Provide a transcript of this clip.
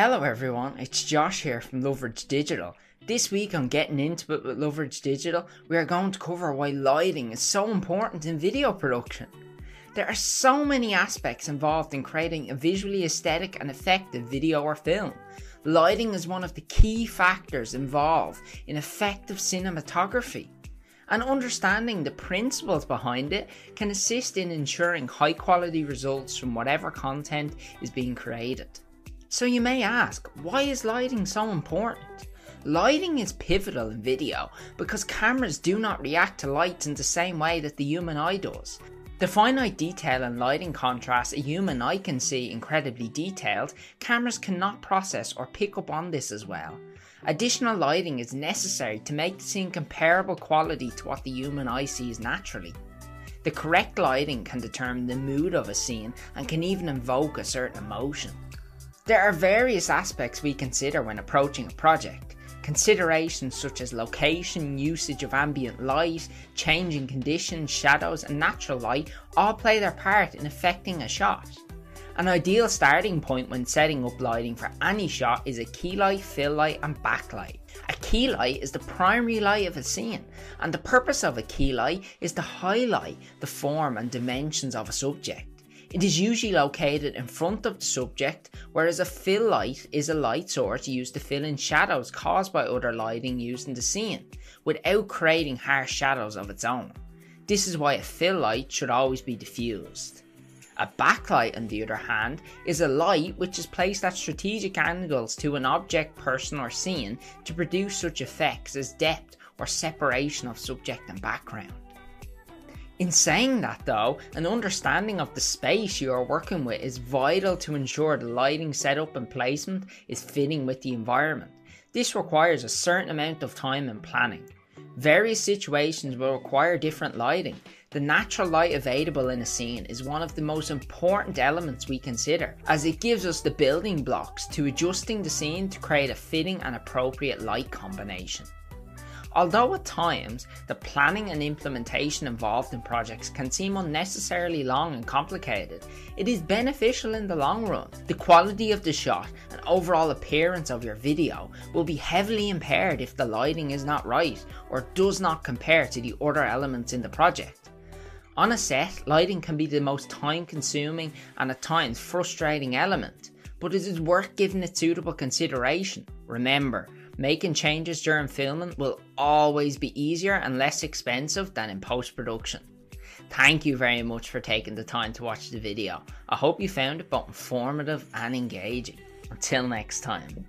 Hello everyone, it's Josh here from Loveridge Digital. This week on Getting Into It with Loveridge Digital, we are going to cover why lighting is so important in video production. There are so many aspects involved in creating a visually aesthetic and effective video or film. Lighting is one of the key factors involved in effective cinematography. And understanding the principles behind it can assist in ensuring high quality results from whatever content is being created. So you may ask, why is lighting so important? Lighting is pivotal in video because cameras do not react to light in the same way that the human eye does. The finite detail and lighting contrast a human eye can see incredibly detailed, cameras cannot process or pick up on this as well. Additional lighting is necessary to make the scene comparable quality to what the human eye sees naturally. The correct lighting can determine the mood of a scene and can even invoke a certain emotion. There are various aspects we consider when approaching a project. Considerations such as location, usage of ambient light, changing conditions, shadows, and natural light all play their part in affecting a shot. An ideal starting point when setting up lighting for any shot is a key light, fill light, and backlight. A key light is the primary light of a scene, and the purpose of a key light is to highlight the form and dimensions of a subject. It is usually located in front of the subject, whereas a fill light is a light source used to fill in shadows caused by other lighting used in the scene, without creating harsh shadows of its own. This is why a fill light should always be diffused. A backlight, on the other hand, is a light which is placed at strategic angles to an object, person, or scene to produce such effects as depth or separation of subject and background. In saying that though, an understanding of the space you are working with is vital to ensure the lighting setup and placement is fitting with the environment. This requires a certain amount of time and planning. Various situations will require different lighting. The natural light available in a scene is one of the most important elements we consider, as it gives us the building blocks to adjusting the scene to create a fitting and appropriate light combination. Although at times the planning and implementation involved in projects can seem unnecessarily long and complicated, it is beneficial in the long run. The quality of the shot and overall appearance of your video will be heavily impaired if the lighting is not right or does not compare to the other elements in the project. On a set, lighting can be the most time consuming and at times frustrating element, but it is worth giving it suitable consideration. Remember, Making changes during filming will always be easier and less expensive than in post production. Thank you very much for taking the time to watch the video. I hope you found it both informative and engaging. Until next time.